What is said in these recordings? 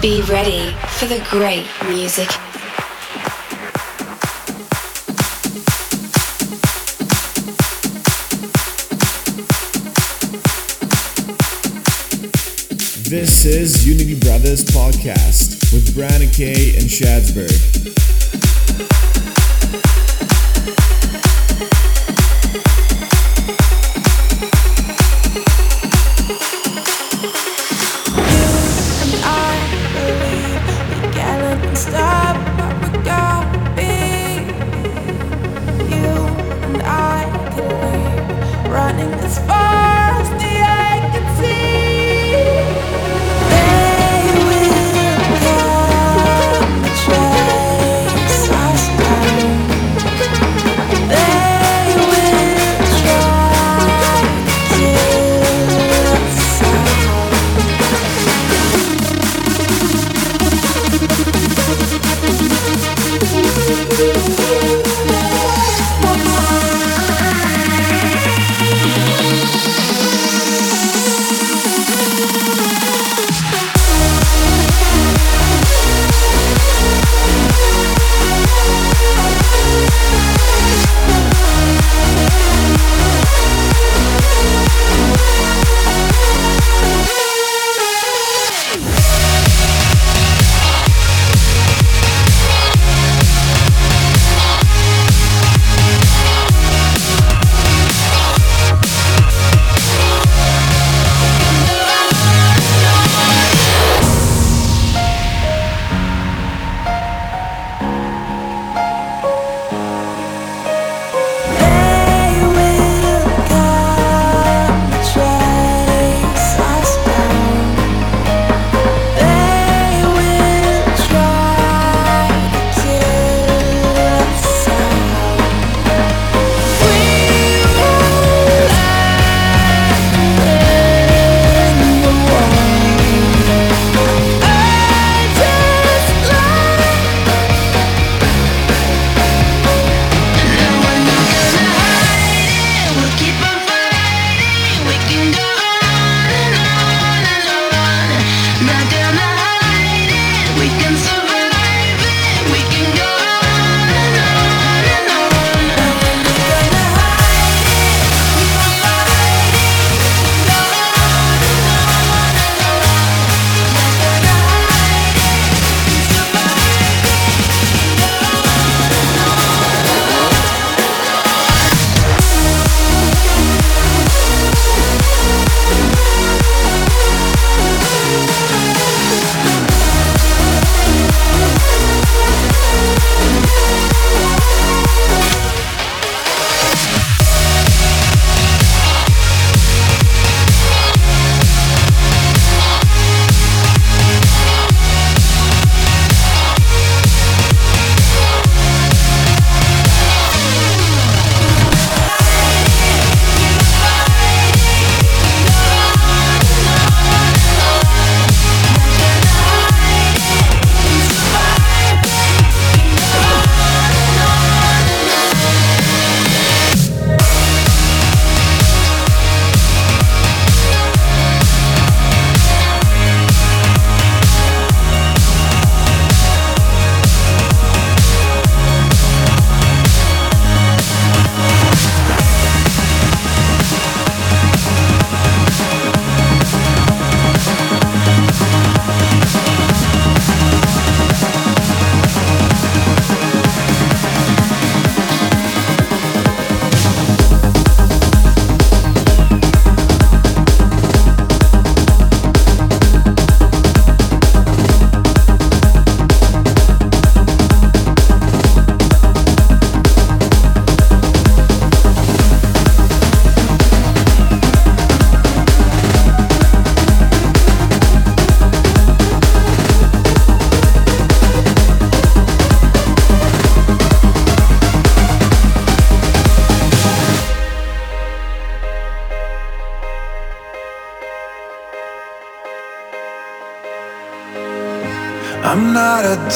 be ready for the great music. This is Unity Brothers Podcast with Brandon Kay and Shadsburg.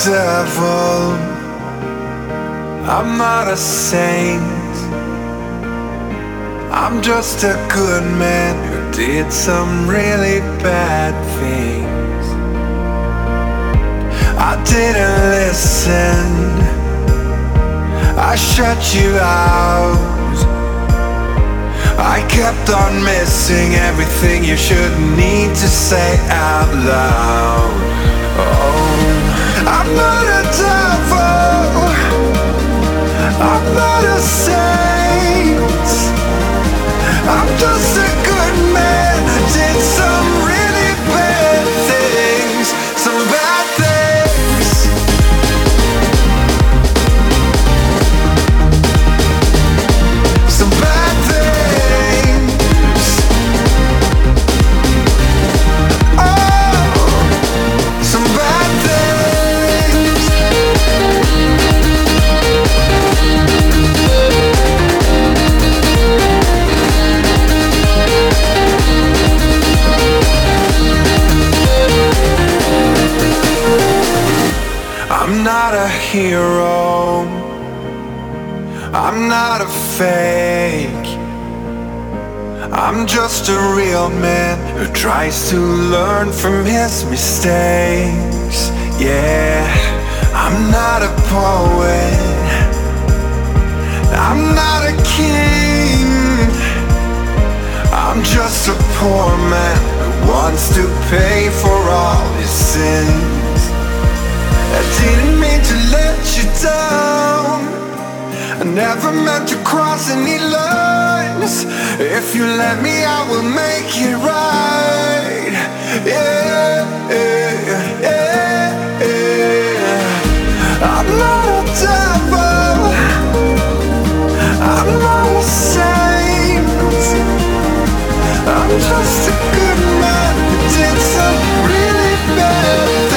Devil. I'm not a saint. I'm just a good man who did some really bad things. I didn't listen. I shut you out. I kept on missing everything you should need to say out loud. Oh, I'm not a devil. I'm not a saint. I'm just not a fake. I'm just a real man who tries to learn from his mistakes. Yeah, I'm not a poet. I'm not a king. I'm just a poor man who wants to pay for all his sins. I didn't mean to let you down. Never meant to cross any lines. If you let me, I will make it right. Yeah, yeah, yeah, yeah. I'm not a devil. I'm not a saint. I'm just a good man who did some really bad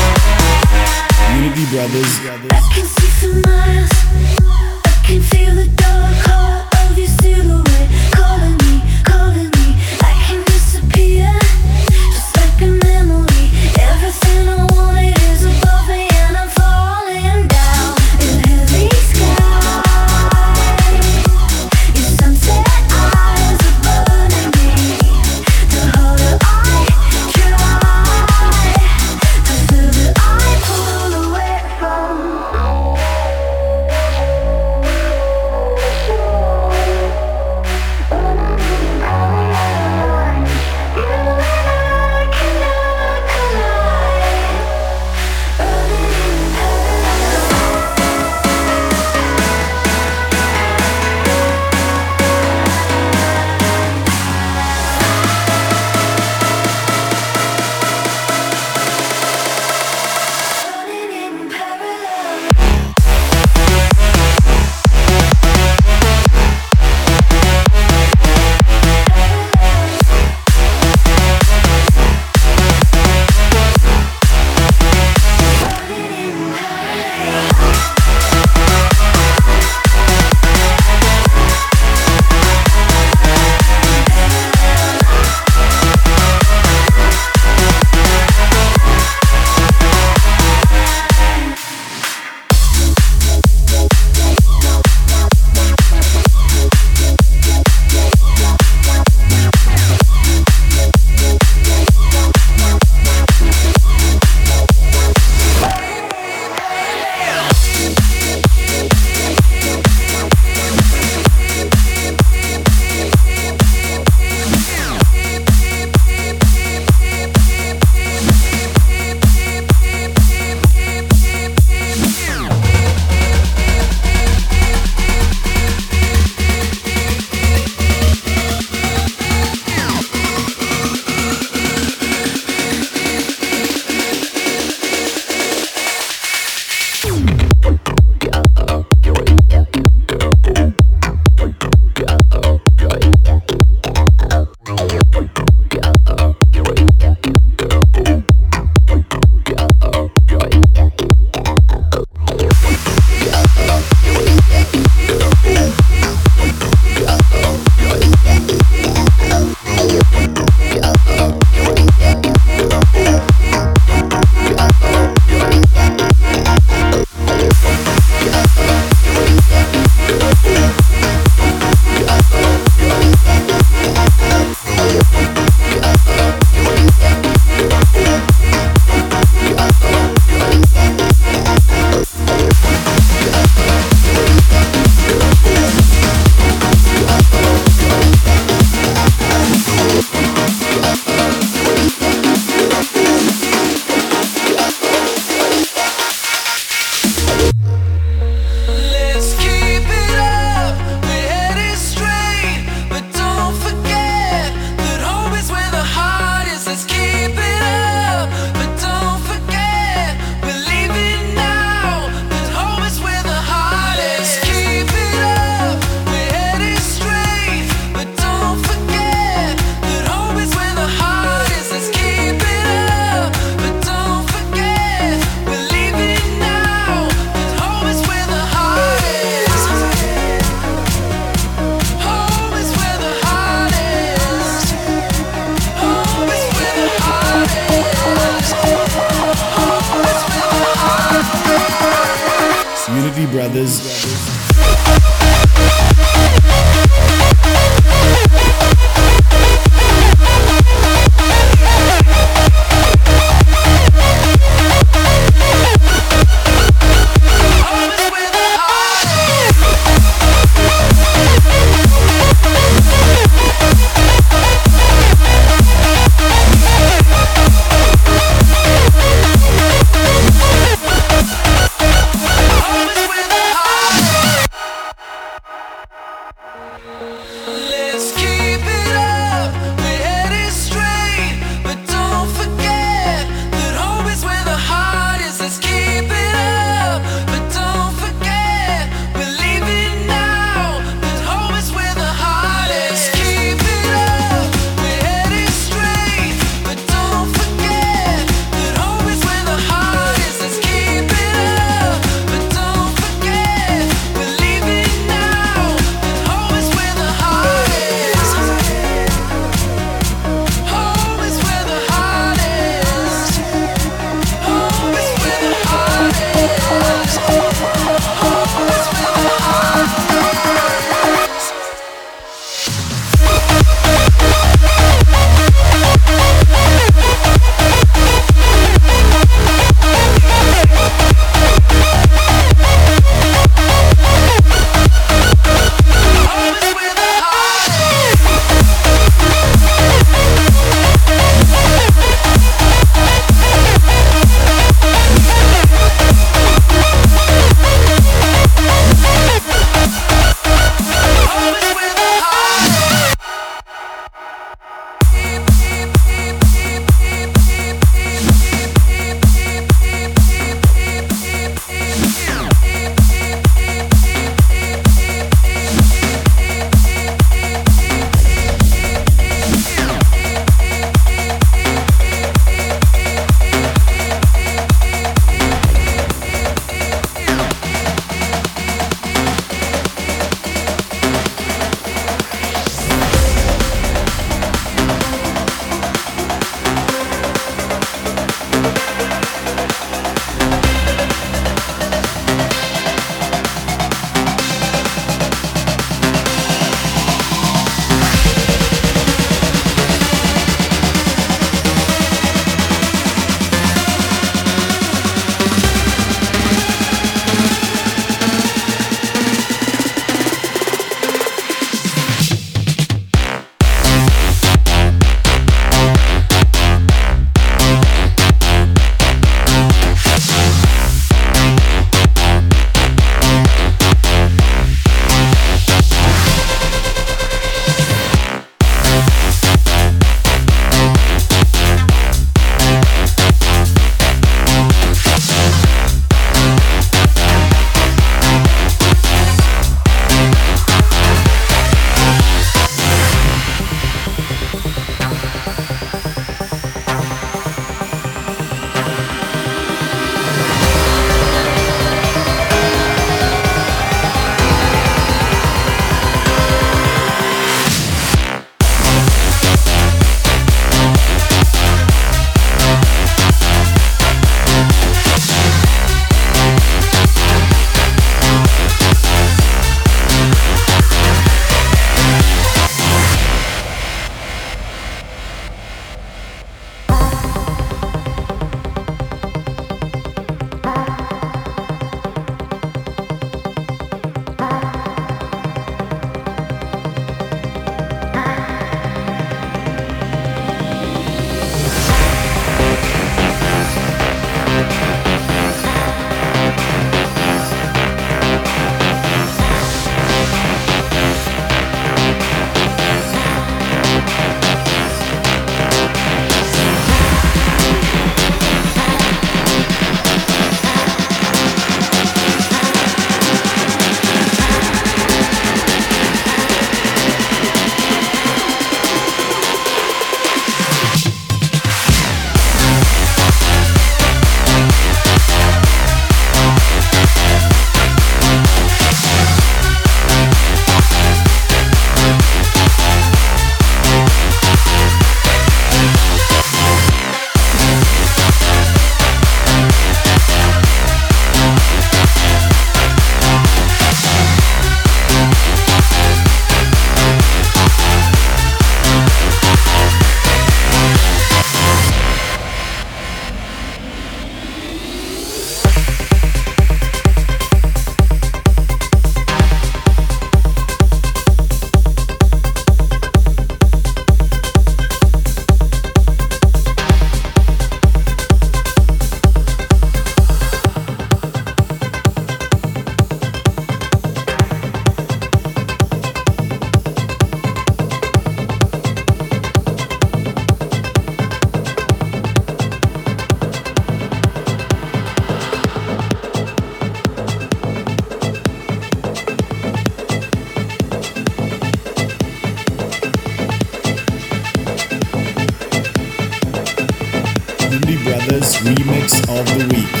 the week.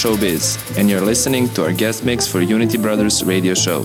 showbiz, and you're listening to our guest mix for Unity Brothers Radio Show.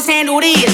The motherfuckers handle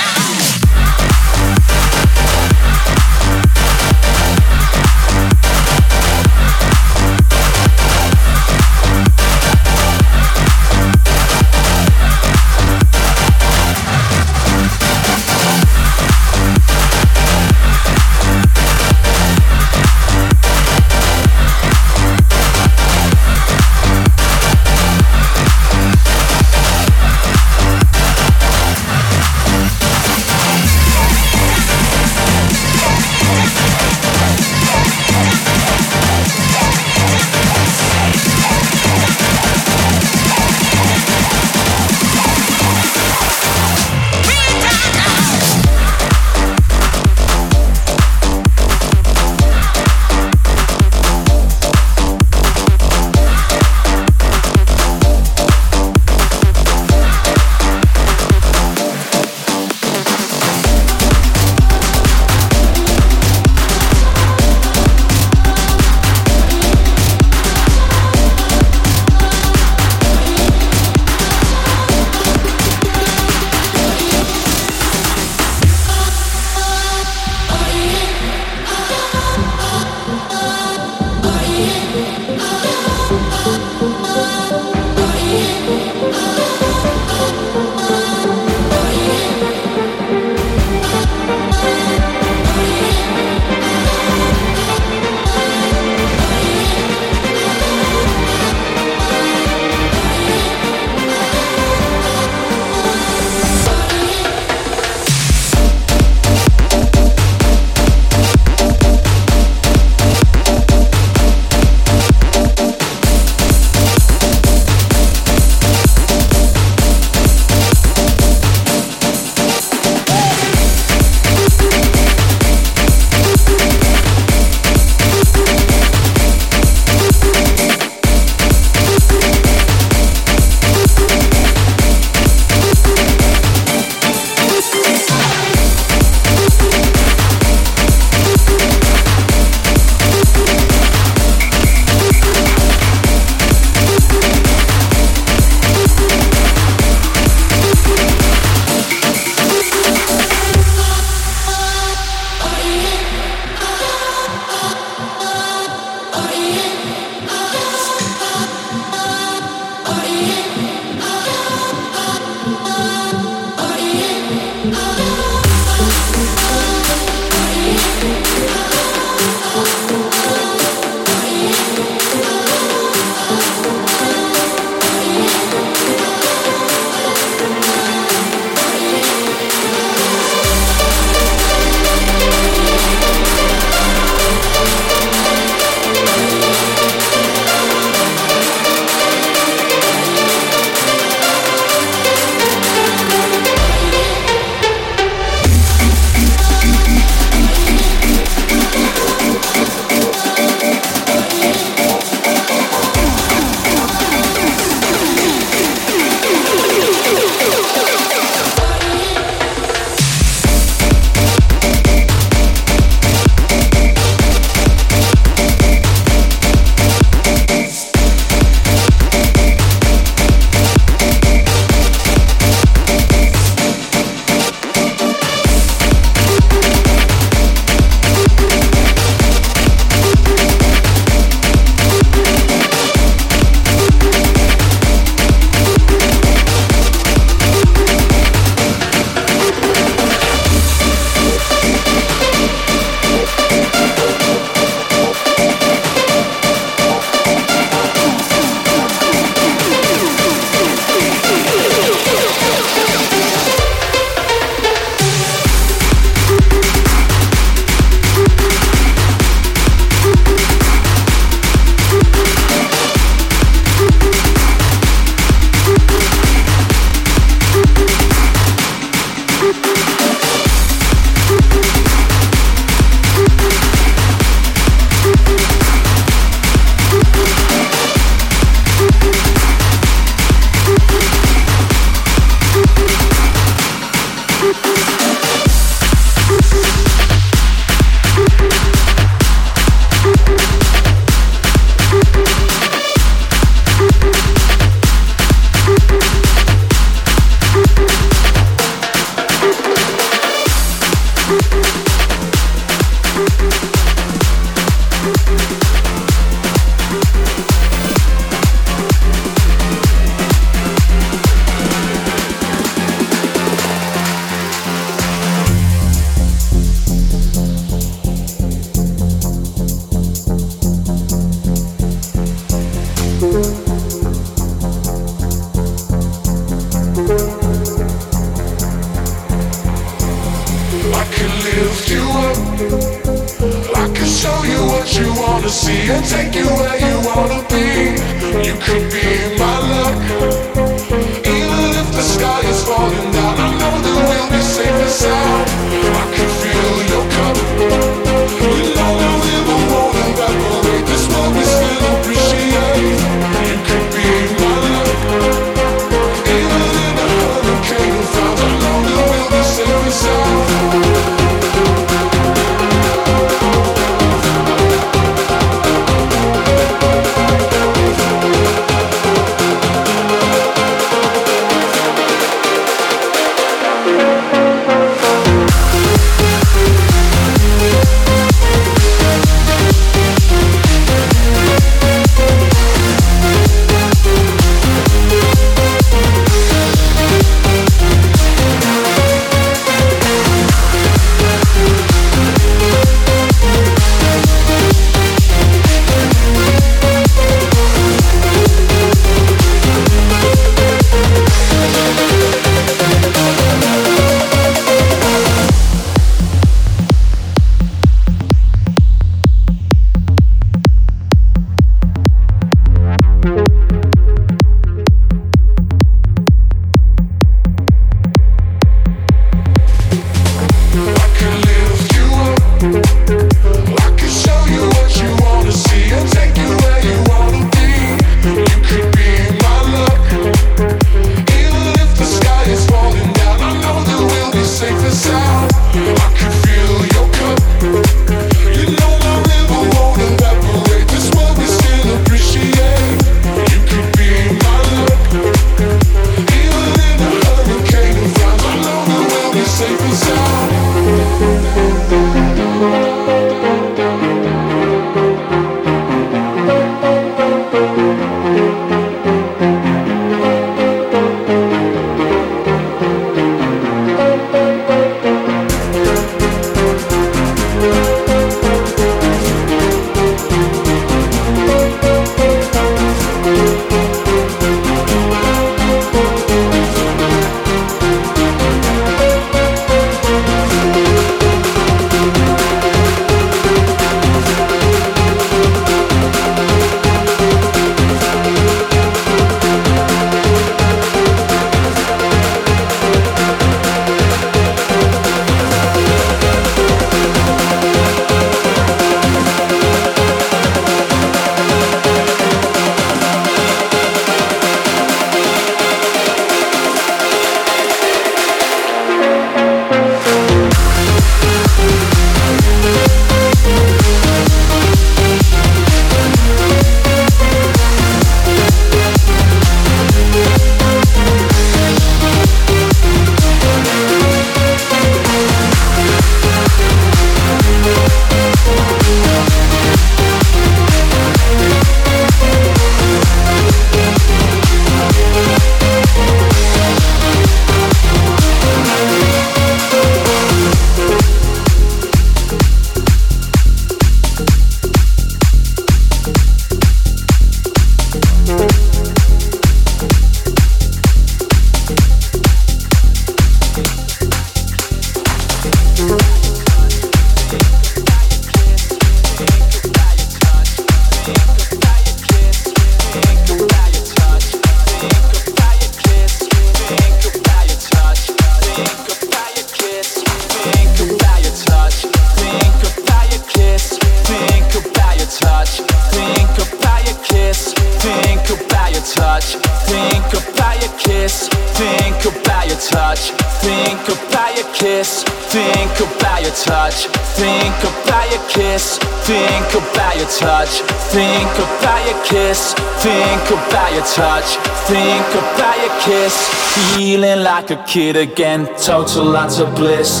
kid again. Total lots of bliss.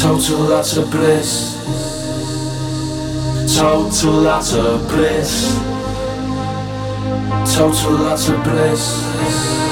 Total utter bliss. Total utter bliss. Total utter bliss.